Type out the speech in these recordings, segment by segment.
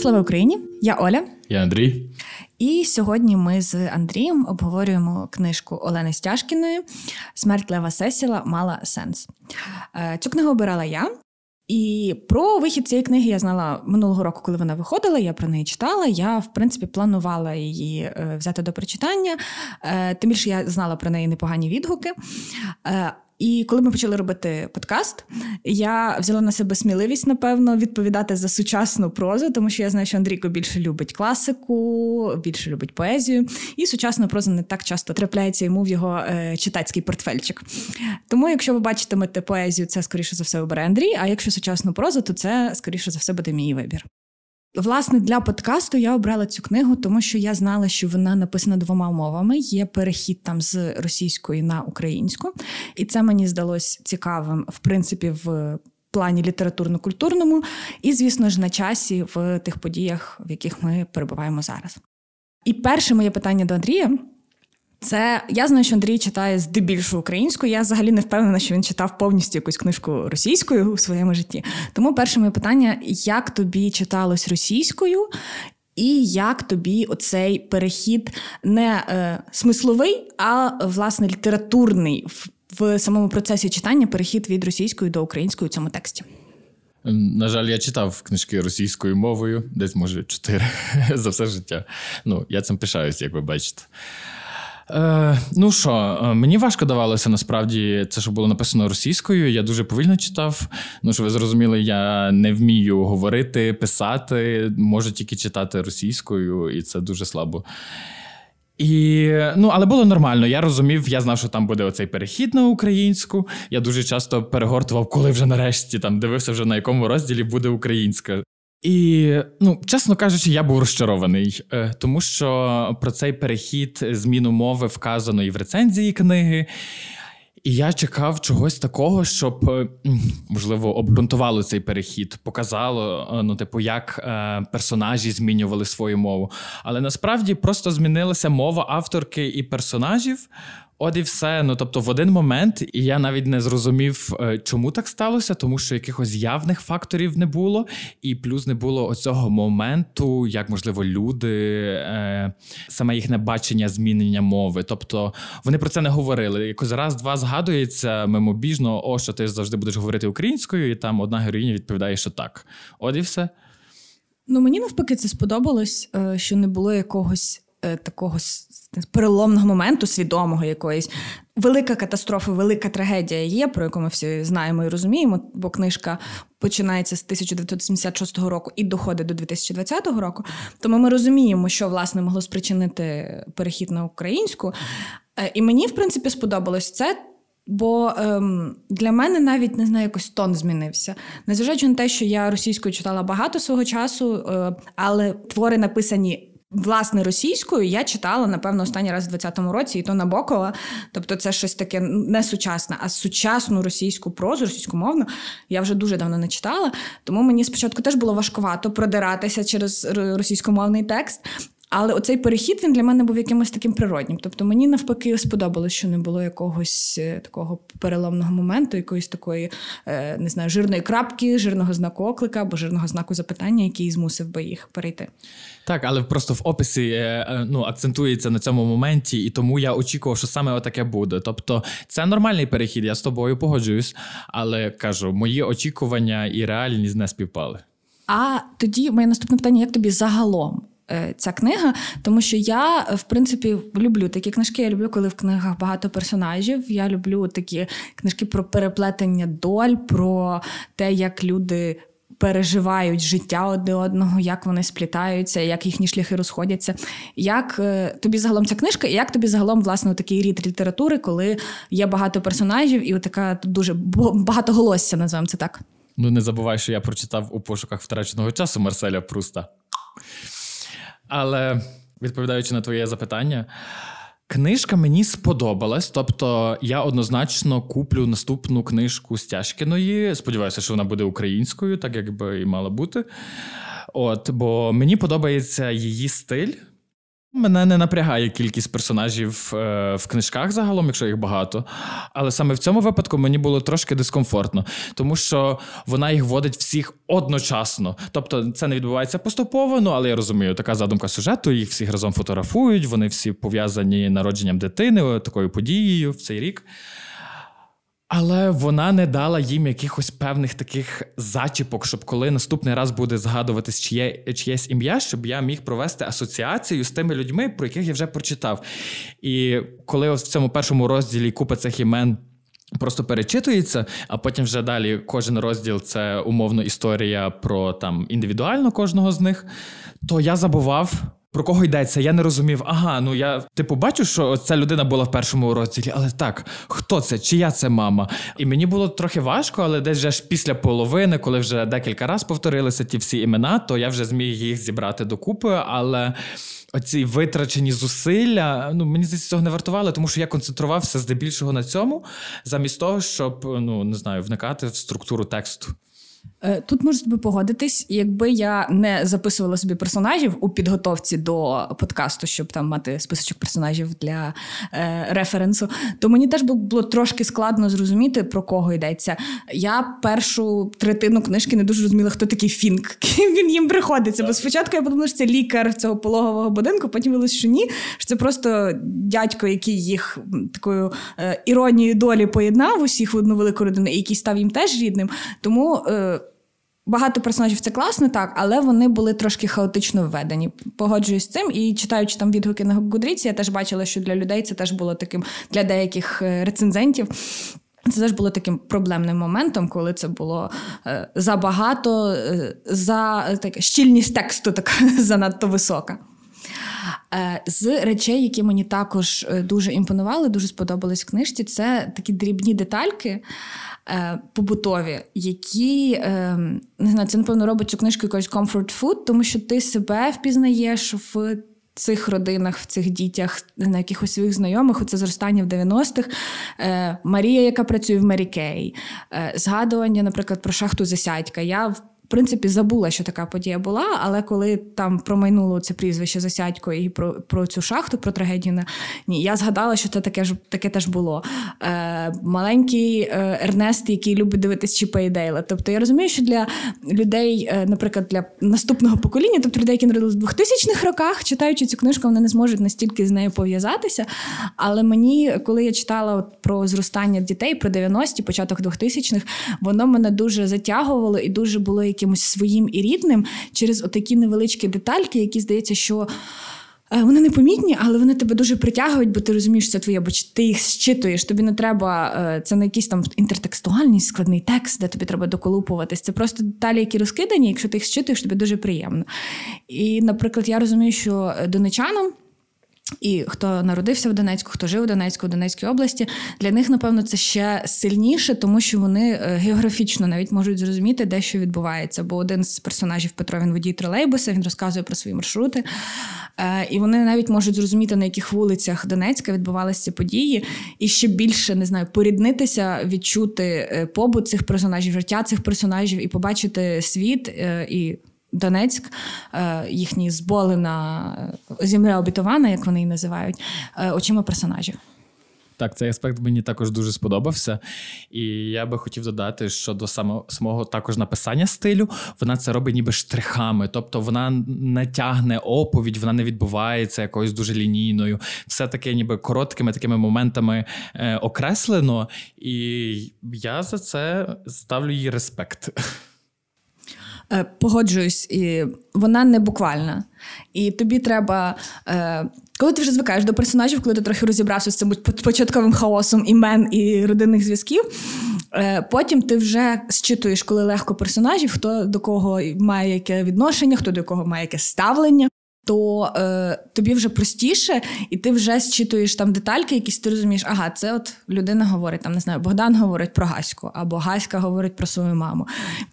Слава Україні! Я Оля. Я Андрій. І сьогодні ми з Андрієм обговорюємо книжку Олени Стяжкіної Смерть Лева Сесіла мала сенс. Е, цю книгу обирала я. І про вихід цієї книги я знала минулого року, коли вона виходила. Я про неї читала. Я, в принципі, планувала її е, взяти до прочитання. Е, тим більше я знала про неї непогані відгуки. І коли ми почали робити подкаст, я взяла на себе сміливість, напевно, відповідати за сучасну прозу, тому що я знаю, що Андрійко більше любить класику, більше любить поезію, і сучасна проза не так часто трапляється йому в його е, читацький портфельчик. Тому, якщо ви бачитимете поезію, це скоріше за все обере Андрій. А якщо сучасну прозу, то це скоріше за все буде мій вибір. Власне, для подкасту я обрала цю книгу, тому що я знала, що вона написана двома мовами. Є перехід там з російської на українську, і це мені здалось цікавим, в принципі, в плані літературно-культурному, і, звісно ж, на часі в тих подіях, в яких ми перебуваємо зараз. І перше моє питання до Андрія. Це я знаю, що Андрій читає здебільшого українською. Я взагалі не впевнена, що він читав повністю якусь книжку російською у своєму житті. Тому перше моє питання: як тобі читалось російською, і як тобі оцей перехід не е, смисловий, а власне літературний в, в самому процесі читання перехід від російської до української у цьому тексті? На жаль, я читав книжки російською мовою, десь може чотири за все життя. Ну я цим пишаюся, як ви бачите. Е, Ну що, е, мені важко давалося насправді це, що було написано російською. Я дуже повільно читав. Ну, що ви зрозуміли, я не вмію говорити, писати, можу тільки читати російською, і це дуже слабо. І, ну, Але було нормально. Я розумів, я знав, що там буде оцей перехід на українську. Я дуже часто перегортував, коли вже нарешті там дивився, вже на якому розділі буде українська. І, ну, чесно кажучи, я був розчарований, е, тому що про цей перехід, зміну мови вказано і в рецензії книги. І я чекав чогось такого, щоб е, можливо обґрунтувало цей перехід, показало, е, ну, типу, як персонажі змінювали свою мову. Але насправді просто змінилася мова авторки і персонажів. От і все. Ну тобто, в один момент, і я навіть не зрозумів, е, чому так сталося, тому що якихось явних факторів не було, і плюс не було оцього моменту, як можливо люди, е, саме їхнє бачення змінення мови. Тобто вони про це не говорили. Якось раз-два згадується мимобіжно, о, що ти завжди будеш говорити українською, і там одна героїня відповідає, що так. От і все. Ну мені навпаки це сподобалось, е, що не було якогось. Е, такого переломного моменту, свідомого якоїсь. Велика катастрофа, велика трагедія є, про яку ми всі знаємо і розуміємо, бо книжка починається з 1976 року і доходить до 2020 року. Тому ми розуміємо, що власне могло спричинити перехід на українську. Е, і мені, в принципі, сподобалось це. Бо ем, для мене навіть не знаю, якось тон змінився. Незважаючи на те, що я російською читала багато свого часу, е, але твори написані Власне, російською я читала, напевно, останній раз в 20-му році, і то Набокова. Тобто, це щось таке не сучасне, а сучасну російську прозу, російськомовну, я вже дуже давно не читала. Тому мені спочатку теж було важкувато продиратися через російськомовний текст. Але оцей перехід він для мене був якимось таким природнім. Тобто мені навпаки сподобалось, що не було якогось е, такого переломного моменту, якоїсь такої е, не знаю, жирної крапки, жирного знаку оклика або жирного знаку запитання, який змусив би їх перейти. Так, але просто в описі е, ну, акцентується на цьому моменті, і тому я очікував, що саме отаке буде. Тобто, це нормальний перехід, я з тобою погоджуюсь, але кажу, мої очікування і реальність не співпали. А тоді моє наступне питання: як тобі загалом? Е, ця книга, тому що я, в принципі, люблю такі книжки. Я люблю, коли в книгах багато персонажів. Я люблю такі книжки про переплетення доль, про те, як люди. Переживають життя одне одного, як вони сплітаються, як їхні шляхи розходяться. Як е, тобі загалом ця книжка, і як тобі загалом власне такий рід літератури, коли є багато персонажів і така дуже багатоголосся, називаємо це так? Ну не забувай, що я прочитав у пошуках втраченого часу Марселя Пруста. Але відповідаючи на твоє запитання, книжка мені сподобалась. Тобто, я однозначно куплю наступну книжку Стяжкіної. Сподіваюся, що вона буде українською, так як би і мала бути. От, Бо мені подобається її стиль. Мене не напрягає кількість персонажів е, в книжках загалом, якщо їх багато. Але саме в цьому випадку мені було трошки дискомфортно, тому що вона їх водить всіх одночасно. Тобто це не відбувається поступово, ну але я розумію, така задумка сюжету, їх всіх разом фотографують, вони всі пов'язані народженням дитини, такою подією в цей рік. Але вона не дала їм якихось певних таких зачіпок, щоб коли наступний раз буде згадуватись чиє, чиєсь ім'я, щоб я міг провести асоціацію з тими людьми, про яких я вже прочитав. І коли ось в цьому першому розділі купа цих імен. Просто перечитується, а потім вже далі кожен розділ це умовно історія про там індивідуально кожного з них. То я забував про кого йдеться? Я не розумів. Ага, ну я типу бачу, що ця людина була в першому розділі, але так, хто це? Чия це мама? І мені було трохи важко, але десь вже ж після половини, коли вже декілька разів повторилися ті всі імена, то я вже зміг їх зібрати докупи. Але оці витрачені зусилля, ну мені здається, цього не вартувало, тому що я концентрувався здебільшого на цьому, замість того, щоб ну не знаю, вникати в структуру тексту. Е, тут можу собі погодитись, якби я не записувала собі персонажів у підготовці до подкасту, щоб там мати списочок персонажів для е, референсу, то мені теж було трошки складно зрозуміти, про кого йдеться. Я першу третину книжки не дуже розуміла, хто такий Фінк, ким він їм приходиться. Бо спочатку я подумала, що це лікар цього пологового будинку, потім виявилось, що ні, що це просто дядько, який їх такою е, іронією долі поєднав усіх в одну велику родину, і який став їм теж рідним. Тому. Е, Багато персонажів це класно, так, але вони були трошки хаотично введені. Погоджуюсь з цим. І читаючи там відгуки на Гудріці, я теж бачила, що для людей це теж було таким для деяких е, рецензентів. Це теж було таким проблемним моментом, коли це було е, забагато, е, за так, щільність тексту така занадто висока. Е, з речей, які мені також е, дуже імпонували, дуже сподобались в книжці, це такі дрібні детальки. Е, побутові, які не знаю, це напевно робить цю книжку якось comfort food, тому що ти себе впізнаєш в цих родинах, в цих дітях, на якихось своїх знайомих, оце зростання в 90-х. Марія, яка працює в Марікей, е, згадування, наприклад, про шахту Засядька. Я принципі забула, що така подія була, але коли там промайнуло це прізвище Засядько і про про цю шахту, про трагедію на ні, я згадала, що це таке ж таке теж було. Е, Маленький е, Ернест, який любить дивитись Чіпа і Дейла. Тобто я розумію, що для людей, е, наприклад, для наступного покоління, тобто людей, які народились в 2000-х роках, читаючи цю книжку, вони не зможуть настільки з нею пов'язатися. Але мені, коли я читала от про зростання дітей, про 90-ті, початок 2000-х, воно мене дуже затягувало і дуже було якимось своїм і рідним через отакі невеличкі детальки, які здається, що. Е, вони непомітні, але вони тебе дуже притягують, бо ти розумієш, що це твоє, бо ти їх зчитуєш. Тобі не треба, е, це не якийсь там інтертекстуальний складний текст, де тобі треба доколупуватись. Це просто деталі, які розкидані. Якщо ти їх зчитуєш, тобі дуже приємно. І, наприклад, я розумію, що донечанам. І хто народився в Донецьку, хто жив у Донецьку, в Донецькій області, для них, напевно, це ще сильніше, тому що вони е, географічно навіть можуть зрозуміти, де що відбувається. Бо один з персонажів Петро він водій тролейбуса, він розказує про свої маршрути. Е, і вони навіть можуть зрозуміти, на яких вулицях Донецька відбувалися події, і ще більше не знаю, поріднитися, відчути е, побут цих персонажів, життя цих персонажів і побачити світ і Донецьк, е, їхні зболена земля обітована, як вони її називають, е, очима персонажів. Так, цей аспект мені також дуже сподобався. І я би хотів додати, що до самого самого також написання стилю вона це робить ніби штрихами. Тобто вона не тягне оповідь, вона не відбувається якоюсь дуже лінійною. Все таке, ніби короткими такими моментами е, окреслено. І я за це ставлю їй респект. Е, погоджуюсь, і вона не буквальна. І тобі треба. Е, коли ти вже звикаєш до персонажів, коли ти трохи розібрався з цим початковим хаосом імен і родинних зв'язків, е, потім ти вже зчитуєш, коли легко персонажів, хто до кого має яке відношення, хто до кого має яке ставлення то е, тобі вже простіше, і ти вже зчитуєш там детальки, якісь ти розумієш, ага, це от людина говорить, там не знаю, Богдан говорить про Гаську, або Гаська говорить про свою маму.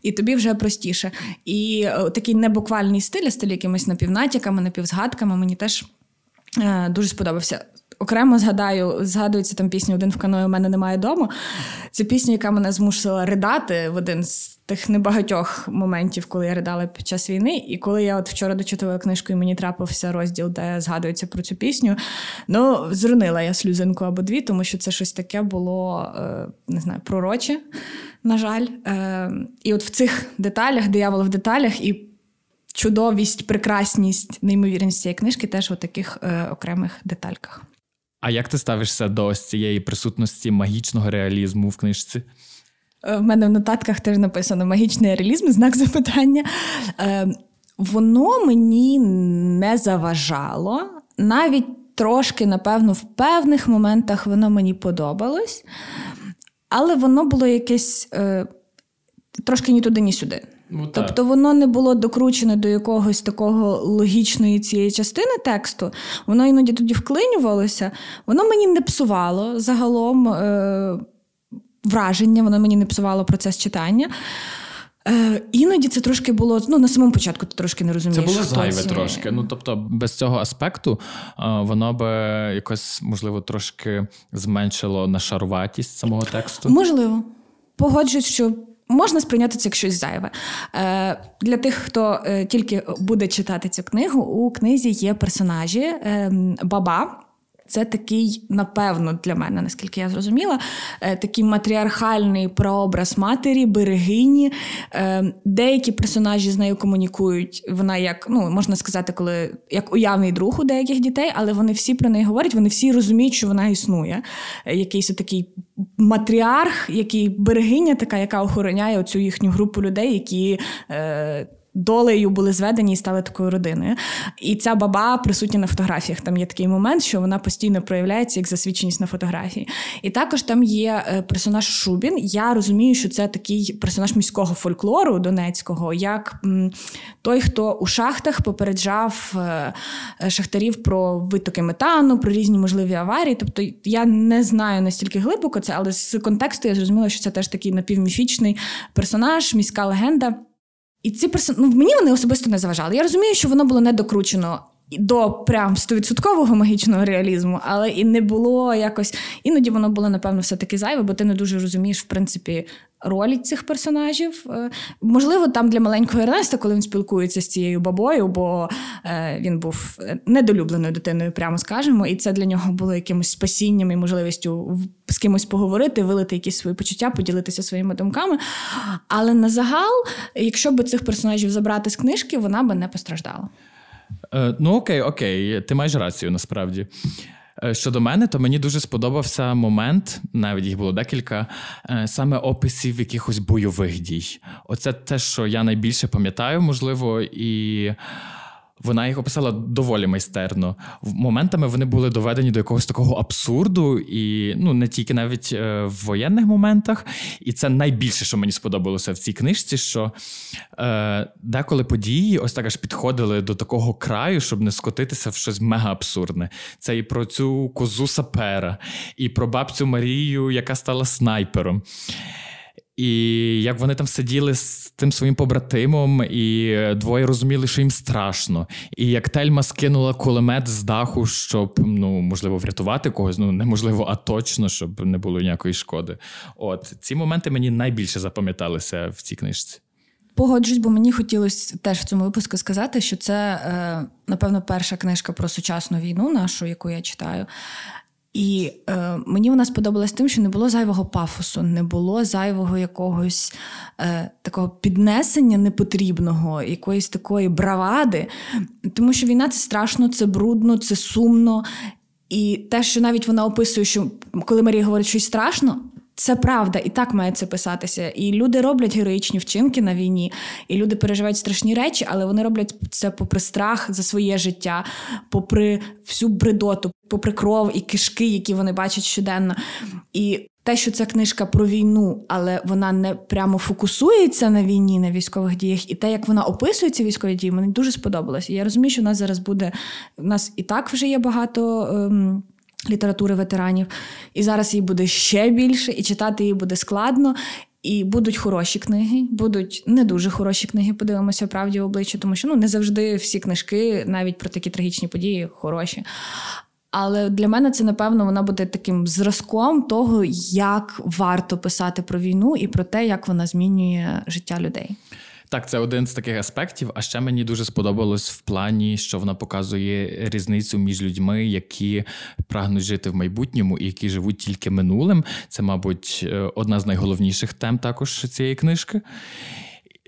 І тобі вже простіше. І е, такий небуквальний стиль, стиль якимись напівнатяками, напівзгадками, мені теж е, дуже сподобався. Окремо згадаю, згадується там пісня Один в каної у мене немає дому. Це пісня, яка мене змусила ридати в один з тих небагатьох моментів, коли я ридала під час війни. І коли я от вчора дочитувала книжку, і мені трапився розділ, де згадується про цю пісню. Ну, зрунила я слюзинку або дві, тому що це щось таке було е, не знаю, пророче, на жаль. Е, і от в цих деталях, диявол в деталях, і чудовість, прекрасність, неймовірність цієї книжки теж у таких е, окремих детальках. А як ти ставишся до цієї присутності магічного реалізму в книжці? Е, в мене в нотатках теж написано магічний реалізм, знак запитання. Е, воно мені не заважало. Навіть трошки, напевно, в певних моментах воно мені подобалось, але воно було якесь е, трошки ні туди, ні сюди. Ну, тобто воно не було докручене до якогось такого логічної цієї частини тексту, воно іноді тоді вклинювалося, воно мені не псувало загалом е, враження, воно мені не псувало процес читання. Е, Іноді це трошки було ну на самому початку ти трошки не розумієш. Це було зайве це... трошки. Ну тобто, без цього аспекту е, воно би якось можливо трошки зменшило нашаруватість самого тексту. Можливо, погоджуюсь, що Можна сприйняти це як щось зайве. Е, Для тих, хто е, тільки буде читати цю книгу, у книзі є персонажі е, баба. Це такий, напевно, для мене, наскільки я зрозуміла, е, такий матріархальний прообраз матері, берегині. Е, деякі персонажі з нею комунікують. Вона як ну можна сказати, коли як уявний друг у деяких дітей, але вони всі про неї говорять, вони всі розуміють, що вона існує. Е, якийсь такий матріарх, який берегиня, така, яка охороняє оцю їхню групу людей, які долею були зведені і стали такою родиною. І ця баба присутня на фотографіях. Там є такий момент, що вона постійно проявляється як засвідченість на фотографії. І також там є е, персонаж Шубін. Я розумію, що це такий персонаж міського фольклору Донецького, як той, хто у шахтах попереджав е, шахтарів про витоки метану, про різні можливі аварії. Тобто я не знаю настільки глибоко це, але з контексту я зрозуміла, що це теж такий напівміфічний персонаж, міська легенда. І ці персон... ну, мені вони особисто не заважали. Я розумію, що воно було не докручено до прям стовідсоткового магічного реалізму, але і не було якось. Іноді воно було, напевно, все-таки зайве, бо ти не дуже розумієш, в принципі, ролі цих персонажів. Е, можливо, там для маленького Ернеста, коли він спілкується з цією бабою, бо е, він був недолюбленою дитиною, прямо скажемо, і це для нього було якимось спасінням і можливістю з кимось поговорити, вилити якісь свої почуття, поділитися своїми думками. Але на загал, якщо б цих персонажів забрати з книжки, вона би не постраждала. Е, ну, окей, окей, ти маєш рацію насправді. Е, щодо мене, то мені дуже сподобався момент, навіть їх було декілька, е, саме описів якихось бойових дій. Оце те, що я найбільше пам'ятаю, можливо, і. Вона їх описала доволі майстерно. Моментами вони були доведені до якогось такого абсурду, і ну не тільки навіть е, в воєнних моментах. І це найбільше, що мені сподобалося в цій книжці, що е, деколи події ось так аж підходили до такого краю, щоб не скотитися в щось мега абсурдне. Це і про цю козу сапера, і про бабцю Марію, яка стала снайпером. І як вони там сиділи з тим своїм побратимом, і двоє розуміли, що їм страшно. І як Тельма скинула кулемет з даху, щоб ну можливо врятувати когось, ну неможливо, а точно, щоб не було ніякої шкоди. От ці моменти мені найбільше запам'яталися в цій книжці. Погоджусь, бо мені хотілося теж в цьому випуску сказати, що це, е, напевно, перша книжка про сучасну війну, нашу, яку я читаю. І е, мені вона сподобалась тим, що не було зайвого пафосу, не було зайвого якогось е, такого піднесення непотрібного, якоїсь такої бравади. Тому що війна це страшно, це брудно, це сумно. І те, що навіть вона описує, що коли Марія говорить щось страшно, це правда, і так має це писатися. І люди роблять героїчні вчинки на війні, і люди переживають страшні речі, але вони роблять це попри страх за своє життя, попри всю бредоту, попри кров і кишки, які вони бачать щоденно. І те, що ця книжка про війну, але вона не прямо фокусується на війні, на військових діях, і те, як вона описує ці військові дії, мені дуже сподобалось. І я розумію, що в нас зараз буде. У нас і так вже є багато. Ем, літератури ветеранів. І зараз її буде ще більше, і читати її буде складно. І будуть хороші книги, будуть не дуже хороші книги. Подивимося правді в обличчя, тому що ну не завжди всі книжки, навіть про такі трагічні події, хороші. Але для мене це, напевно, вона буде таким зразком того, як варто писати про війну і про те, як вона змінює життя людей. Так, це один з таких аспектів. А ще мені дуже сподобалось в плані, що вона показує різницю між людьми, які прагнуть жити в майбутньому і які живуть тільки минулим. Це, мабуть, е, одна з найголовніших тем також цієї книжки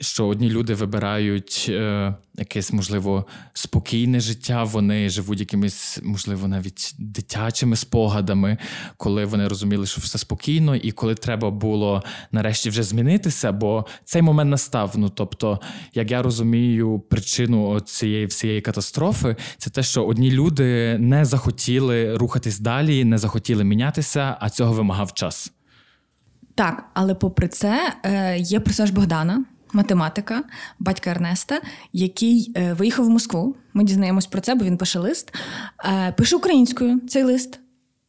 що одні люди вибирають е, якесь, можливо, спокійне життя, вони живуть якимись, можливо, навіть дитячими спогадами, коли вони розуміли, що все спокійно, і коли треба було нарешті вже змінитися, бо цей момент настав. Ну тобто, як я розумію, причину цієї всієї катастрофи, це те, що одні люди не захотіли рухатись далі, не захотіли мінятися, а цього вимагав час. Так, але попри це е, є персонаж Богдана математика, батька Ернеста, який е, виїхав в Москву. Ми дізнаємось про це, бо він пише лист, е, пише українською цей лист,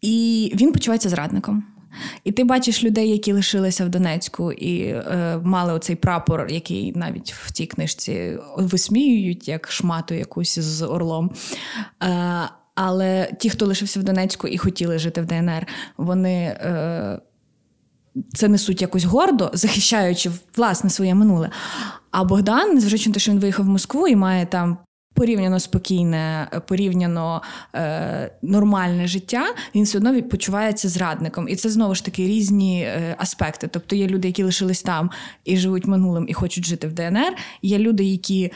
і він почувається зрадником. І ти бачиш людей, які лишилися в Донецьку і е, мали оцей прапор, який навіть в цій книжці висміюють як шмату якусь з орлом. Е, але ті, хто лишився в Донецьку і хотіли жити в ДНР, вони. Е, це несуть якось гордо, захищаючи власне своє минуле. А Богдан, незважаючи на те, що він виїхав в Москву і має там. Порівняно спокійне, порівняно е, нормальне життя, він все одно почувається зрадником. І це знову ж таки різні е, аспекти. Тобто є люди, які лишились там і живуть минулим і хочуть жити в ДНР. Є люди, які,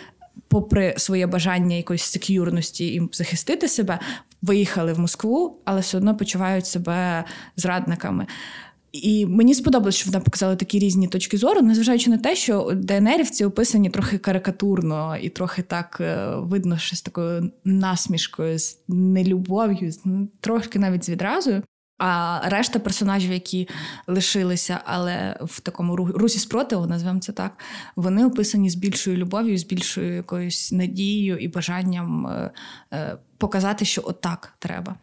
попри своє бажання якоїсь сек'юрності і захистити себе, виїхали в Москву, але все одно почувають себе зрадниками. І мені сподобалось, що вона показала такі різні точки зору, незважаючи на те, що ДНРівці описані трохи карикатурно і трохи так е, видно, що з такою насмішкою, з нелюбов'ю, трохи навіть з відразу. А решта персонажів, які лишилися, але в такому русі спротиву, назвемо це так, вони описані з більшою любов'ю, з більшою якоюсь надією і бажанням е, е, показати, що отак треба.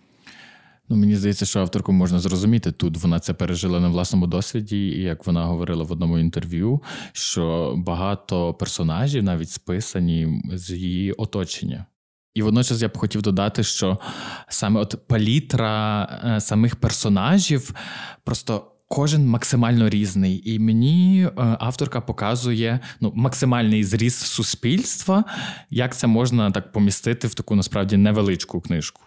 Ну, Мені здається, що авторку можна зрозуміти тут. Вона це пережила на власному досвіді, і як вона говорила в одному інтерв'ю, що багато персонажів навіть списані з її оточення. І водночас я б хотів додати, що саме от палітра е, самих персонажів просто. Кожен максимально різний, і мені е, авторка показує ну максимальний зріст суспільства, як це можна так помістити в таку насправді невеличку книжку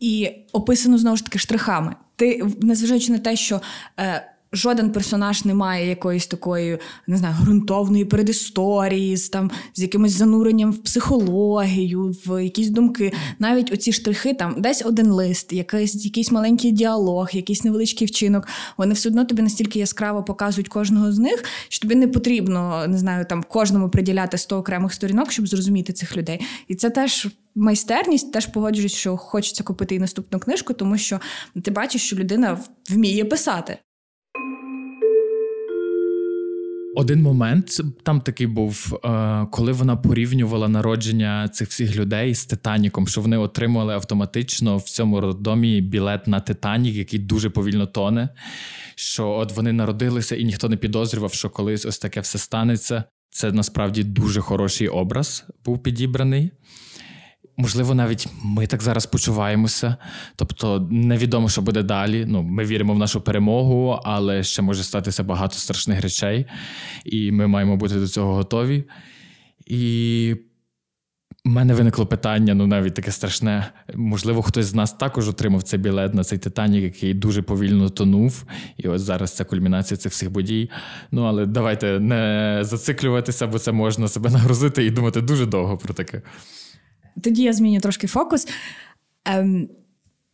і описано знову ж таки штрихами. Ти, незважаючи на те, що е, жоден персонаж не має якоїсь такої, не знаю, ґрунтовної передісторії, з там з якимось зануренням в психологію, в якісь думки. Навіть оці штрихи, там десь один лист, якийсь, якийсь маленький діалог, якийсь невеличкий вчинок. Вони все одно тобі настільки яскраво показують кожного з них, що тобі не потрібно не знаю, там кожному приділяти 100 окремих сторінок, щоб зрозуміти цих людей. І це теж. Майстерність теж погоджуюсь, що хочеться купити і наступну книжку, тому що ти бачиш, що людина вміє писати. Один момент там такий був, е, коли вона порівнювала народження цих всіх людей з Титаніком, що вони отримували автоматично в цьому роддомі білет на Титанік, який дуже повільно тоне. Що от вони народилися, і ніхто не підозрював, що колись ось таке все станеться. Це насправді дуже хороший образ був підібраний. Можливо, навіть ми так зараз почуваємося. Тобто, невідомо, що буде далі. Ну, Ми віримо в нашу перемогу, але ще може статися багато страшних речей, і ми маємо бути до цього готові. І в мене виникло питання, ну навіть таке страшне. Можливо, хтось з нас також отримав цей білет на цей Титанік, який дуже повільно тонув. І ось зараз це кульмінація цих всіх подій. Ну, але давайте не зациклюватися, бо це можна себе нагрузити і думати дуже довго про таке. Тоді я зміню трошки фокус. Ем,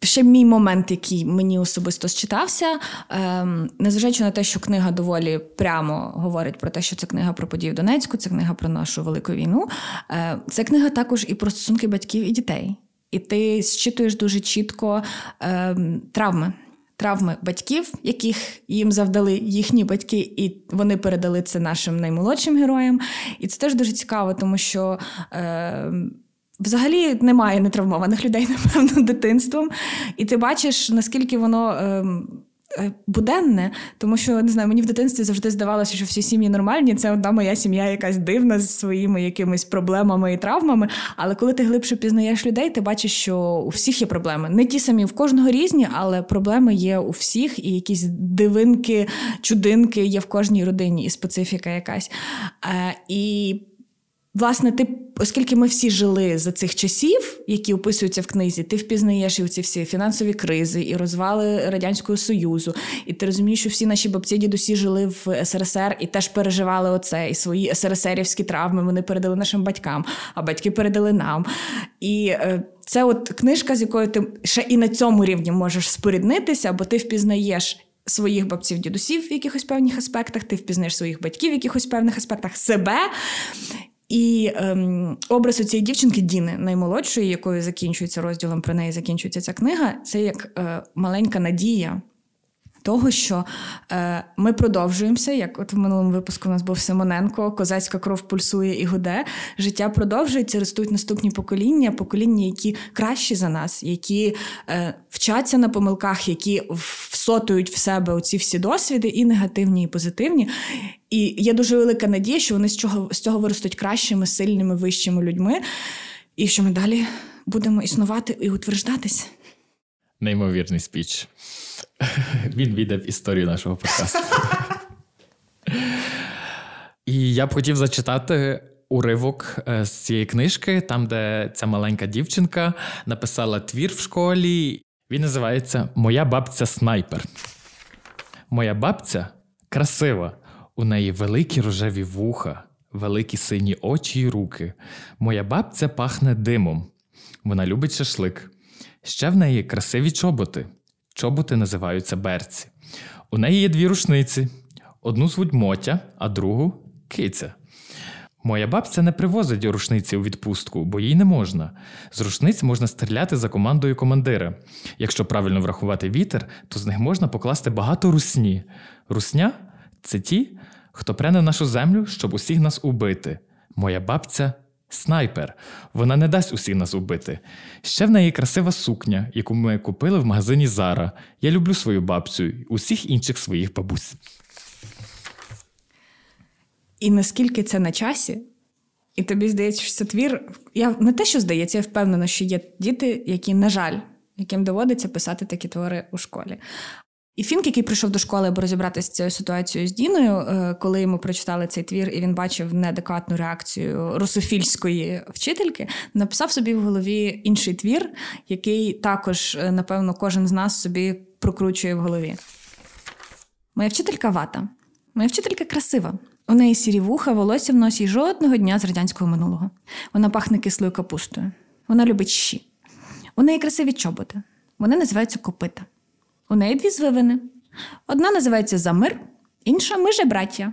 Ще мій момент, який мені особисто считався, ем, незважаючи на те, що книга доволі прямо говорить про те, що це книга про події в Донецьку, це книга про нашу велику війну. Е, це книга також і про стосунки батьків і дітей. І ти зчитуєш дуже чітко ем, травми. Травми батьків, яких їм завдали їхні батьки, і вони передали це нашим наймолодшим героям. І це теж дуже цікаво, тому що. Е, Взагалі немає нетравмованих людей, напевно, дитинством. І ти бачиш, наскільки воно ем, Е, буденне, тому що не знаю, мені в дитинстві завжди здавалося, що всі сім'ї нормальні. Це одна моя сім'я, якась дивна з своїми якимись проблемами і травмами. Але коли ти глибше пізнаєш людей, ти бачиш, що у всіх є проблеми. Не ті самі в кожного різні, але проблеми є у всіх, і якісь дивинки, чудинки є в кожній родині, і специфіка якась. Е, і Власне, ти, оскільки ми всі жили за цих часів, які описуються в книзі, ти впізнаєш і ці всі фінансові кризи, і розвали радянського союзу, і ти розумієш, що всі наші бабці, дідусі жили в СРСР і теж переживали оце і свої СРСРівські травми. Вони передали нашим батькам, а батьки передали нам. І е, це от книжка, з якою ти ще і на цьому рівні можеш споріднитися, бо ти впізнаєш. Своїх бабців, дідусів в якихось певних аспектах, ти впізнаєш своїх батьків в якихось певних аспектах себе. І ем, образ у цієї дівчинки Діни, наймолодшої, якою закінчується розділом про неї закінчується ця книга, це як е, маленька надія того, що е, ми продовжуємося. Як от в минулому випуску у нас був Симоненко, козацька кров пульсує і гуде. Життя продовжується, ростуть наступні покоління, покоління, які кращі за нас, які е, вчаться на помилках, які всотують в себе оці всі досвіди, і негативні, і позитивні. І є дуже велика надія, що вони з цього з цього виростуть кращими, сильними, вищими людьми, і що ми далі будемо існувати і утверждатись. Неймовірний спіч. Він війде в історію нашого подкасту. І я б хотів зачитати уривок е, з цієї книжки, там, де ця маленька дівчинка написала твір в школі. Він називається Моя бабця снайпер. Моя бабця красива. У неї великі рожеві вуха, великі сині очі й руки. Моя бабця пахне димом. Вона любить шашлик. Ще в неї красиві чоботи. Чоботи називаються берці. У неї є дві рушниці: одну звуть Мотя, а другу киця. Моя бабця не привозить рушниці у відпустку, бо їй не можна. З рушниць можна стріляти за командою командира. Якщо правильно врахувати вітер, то з них можна покласти багато русні. Русня це ті, хто прене нашу землю, щоб усіх нас убити. Моя бабця Снайпер. Вона не дасть усіх нас убити. Ще в неї красива сукня, яку ми купили в магазині Зара. Я люблю свою бабцю і усіх інших своїх бабусь. І наскільки це на часі, і тобі здається, що це твір. Я не те, що здається, я впевнена, що є діти, які, на жаль, яким доводиться писати такі твори у школі. І Фінк, який прийшов до школи, аби розібратися з цією ситуацією з Діною, е, коли йому прочитали цей твір, і він бачив неадекватну реакцію русофільської вчительки, написав собі в голові інший твір, який також, е, напевно, кожен з нас собі прокручує в голові. Моя вчителька вата. Моя вчителька красива. У неї сірі вуха, волосся в носі жодного дня з радянського минулого. Вона пахне кислою капустою. Вона любить щі. У неї красиві чоботи. Вони називаються копита. У неї дві звивини. Одна називається Замир, інша ми же браття.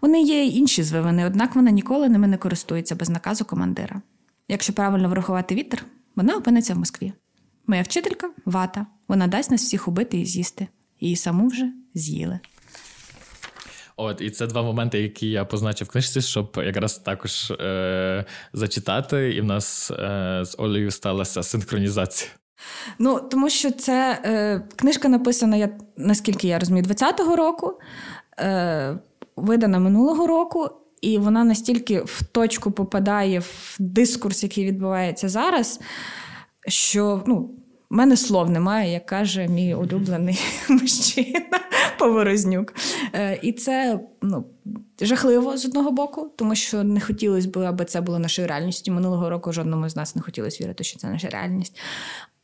У неї є інші звивини, однак вона ніколи ними не користується без наказу командира. Якщо правильно врахувати вітер, вона опиниться в Москві. Моя вчителька вата. Вона дасть нас всіх убити і з'їсти. Її саму вже з'їли. От, і це два моменти, які я позначив в книжці, щоб якраз також е- зачитати, і в нас е- з Олею сталася синхронізація. Ну, тому що це е, книжка написана, я, наскільки я розумію, 20-го року, е, видана минулого року, і вона настільки в точку попадає в дискурс, який відбувається зараз, що ну, в мене слов немає, як каже мій улюблений мужчина Поворознюк. Е, І це ну, жахливо з одного боку, тому що не хотілося б, аби це було нашою реальністю. Минулого року жодному з нас не хотілося вірити, що це наша реальність.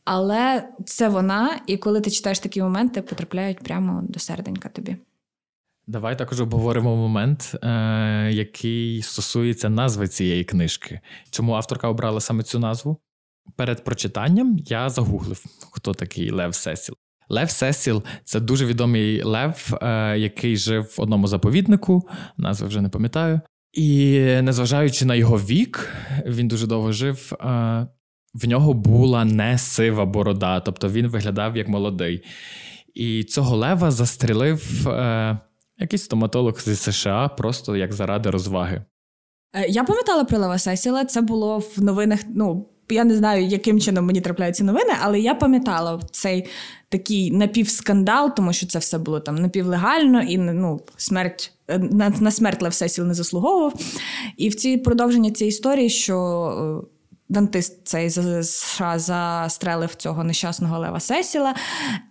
Але це вона, і коли ти читаєш такі моменти, потрапляють прямо до серденька тобі. Давай також обговоримо момент, е, який стосується назви цієї книжки. Чому авторка обрала саме цю назву? Перед прочитанням я загуглив, хто такий Лев Сесіл. Лев Сесіл це дуже відомий лев, е, який жив в одному заповіднику, назви вже не пам'ятаю. І незважаючи на його вік, він дуже довго жив. Е, в нього була не сива борода, тобто він виглядав як молодий. І цього лева застрілив е, якийсь стоматолог зі США, просто як заради розваги. Е, я пам'ятала про Лева Сесіла, це було в новинах. Ну, я не знаю, яким чином мені трапляються новини, але я пам'ятала цей такий напівскандал, тому що це все було там напівлегально і ну, смерть. На на смерть Лев Сесіл не заслуговував. І в цій продовження цієї історії, що е, Дантист цей з застрелив цього нещасного Лева Сесіла,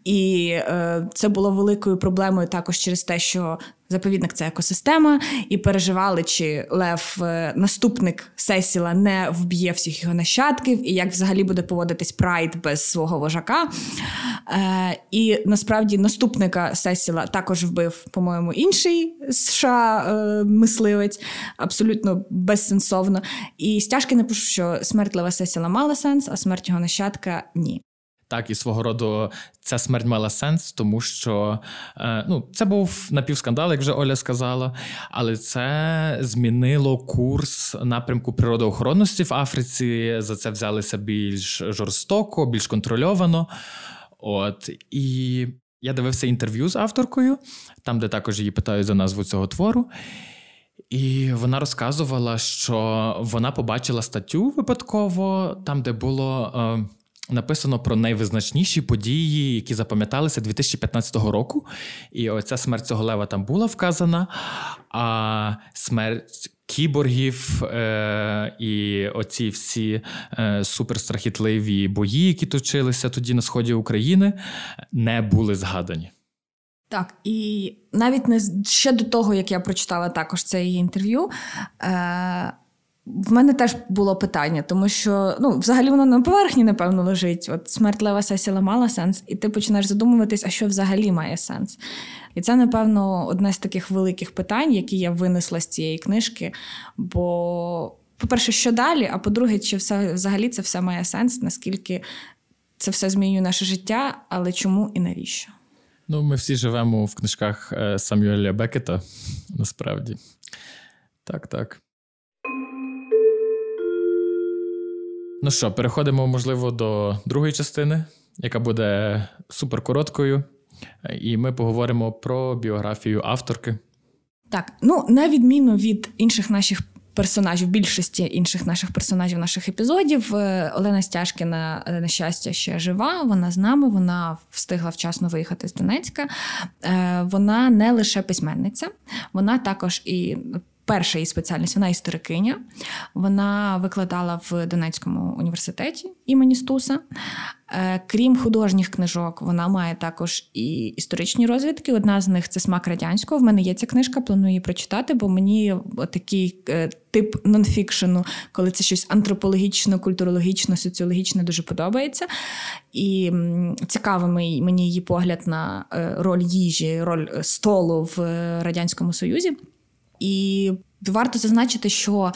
і е, це було великою проблемою також через те, що Заповідник це екосистема, і переживали, чи Лев, е, наступник Сесіла, не вб'є всіх його нащадків, і як взагалі буде поводитись Прайд без свого вожака. Е, І насправді наступника Сесіла також вбив, по-моєму, інший США е, мисливець, абсолютно безсенсовно. І стяжки напишу, що смерть Лева Сесіла мала сенс, а смерть його нащадка ні. Так, і свого роду ця смерть мала сенс, тому що е, ну, це був напівскандал, як вже Оля сказала, але це змінило курс напрямку природоохоронності в Африці. За це взялися більш жорстоко, більш контрольовано. От і я дивився інтерв'ю з авторкою, там, де також її питають за назву цього твору. І вона розказувала, що вона побачила статтю випадково, там, де було. Написано про найвизначніші події, які запам'яталися 2015 року. І оця смерть цього лева там була вказана. А смерть кіборгів е- і оці всі е- суперстрахітливі бої, які точилися тоді на сході України, не були згадані. Так, і навіть не ще до того, як я прочитала також це її інтерв'ю. Е- в мене теж було питання, тому що ну, взагалі воно на поверхні, напевно, лежить. От смерть Лева Сесіла мала сенс, і ти починаєш задумуватись, а що взагалі має сенс. І це, напевно, одне з таких великих питань, які я винесла з цієї книжки. Бо, по-перше, що далі? А по-друге, чи все взагалі це все має сенс, наскільки це все змінює наше життя, але чому і навіщо? Ну, ми всі живемо в книжках е, Самюеля Бекета, насправді. Так, так. Ну що, переходимо, можливо, до другої частини, яка буде суперкороткою. І ми поговоримо про біографію авторки. Так, ну на відміну від інших наших персонажів, більшості інших наших персонажів, наших епізодів, е, Олена Стяжкіна, е, на щастя, ще жива. Вона з нами, вона встигла вчасно виїхати з Донецька. Е, вона не лише письменниця, вона також і перша її спеціальність, вона історикиня. Вона викладала в Донецькому університеті імені Стуса. Е, крім художніх книжок, вона має також і історичні розвідки. Одна з них це смак радянського. В мене є ця книжка, планую її прочитати, бо мені такий е, тип нонфікшену, коли це щось антропологічно, культурологічно, соціологічне, дуже подобається. І цікавий мені її погляд на е, роль їжі, роль столу в Радянському Союзі. І варто зазначити, що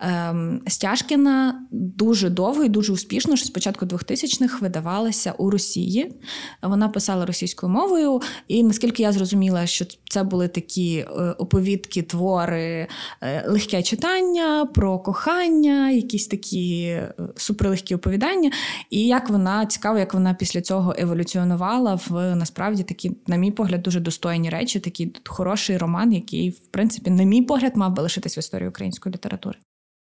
ем, Стяжкіна дуже довго і дуже успішно, що спочатку 2000-х видавалася у Росії. Вона писала російською мовою, і наскільки я зрозуміла, що це були такі е, оповідки, твори, е, легке читання про кохання, якісь такі е, суперлегкі оповідання. І як вона цікаво, як вона після цього еволюціонувала в насправді такі, на мій погляд, дуже достойні речі, такий хороший роман, який, в принципі, на мій погляд, мав би лишитись в історії української літератури.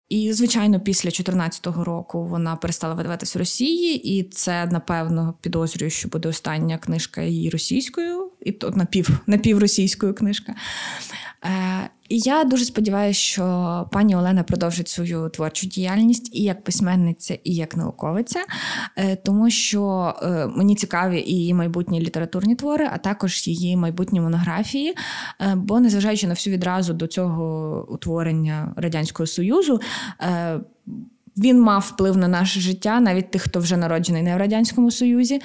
І, звичайно, після 2014 року вона перестала видаватись в Росії, і це, напевно, підозрюю, що буде остання книжка її російською, і то напів, напівросійською книжка. Е, і я дуже сподіваюся, що пані Олена продовжить свою творчу діяльність і як письменниця, і як науковиця, е, тому що е, мені цікаві і її майбутні літературні твори, а також її майбутні монографії. Бо, незважаючи на всю відразу до цього утворення Радянського Союзу. Він мав вплив на наше життя, навіть тих, хто вже народжений не в радянському союзі,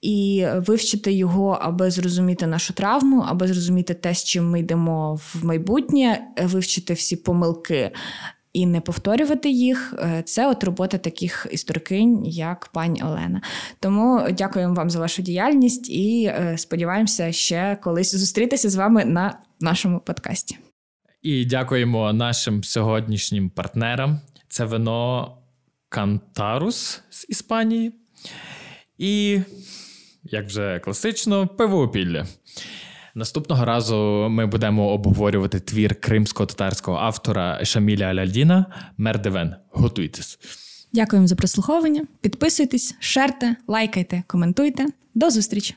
і вивчити його, аби зрозуміти нашу травму, аби зрозуміти те, з чим ми йдемо в майбутнє, вивчити всі помилки. І не повторювати їх, це от робота таких історикинь, як пані Олена. Тому дякуємо вам за вашу діяльність і е, сподіваємося ще колись зустрітися з вами на нашому подкасті. І дякуємо нашим сьогоднішнім партнерам. Це вино Кантарус з Іспанії. І як вже класично, пивоопілля. Наступного разу ми будемо обговорювати твір кримсько-татарського автора Шаміля Аляльдіна Мердевен. Готуйтесь. Дякуємо за прослуховування. Підписуйтесь, шерте, лайкайте, коментуйте. До зустрічі!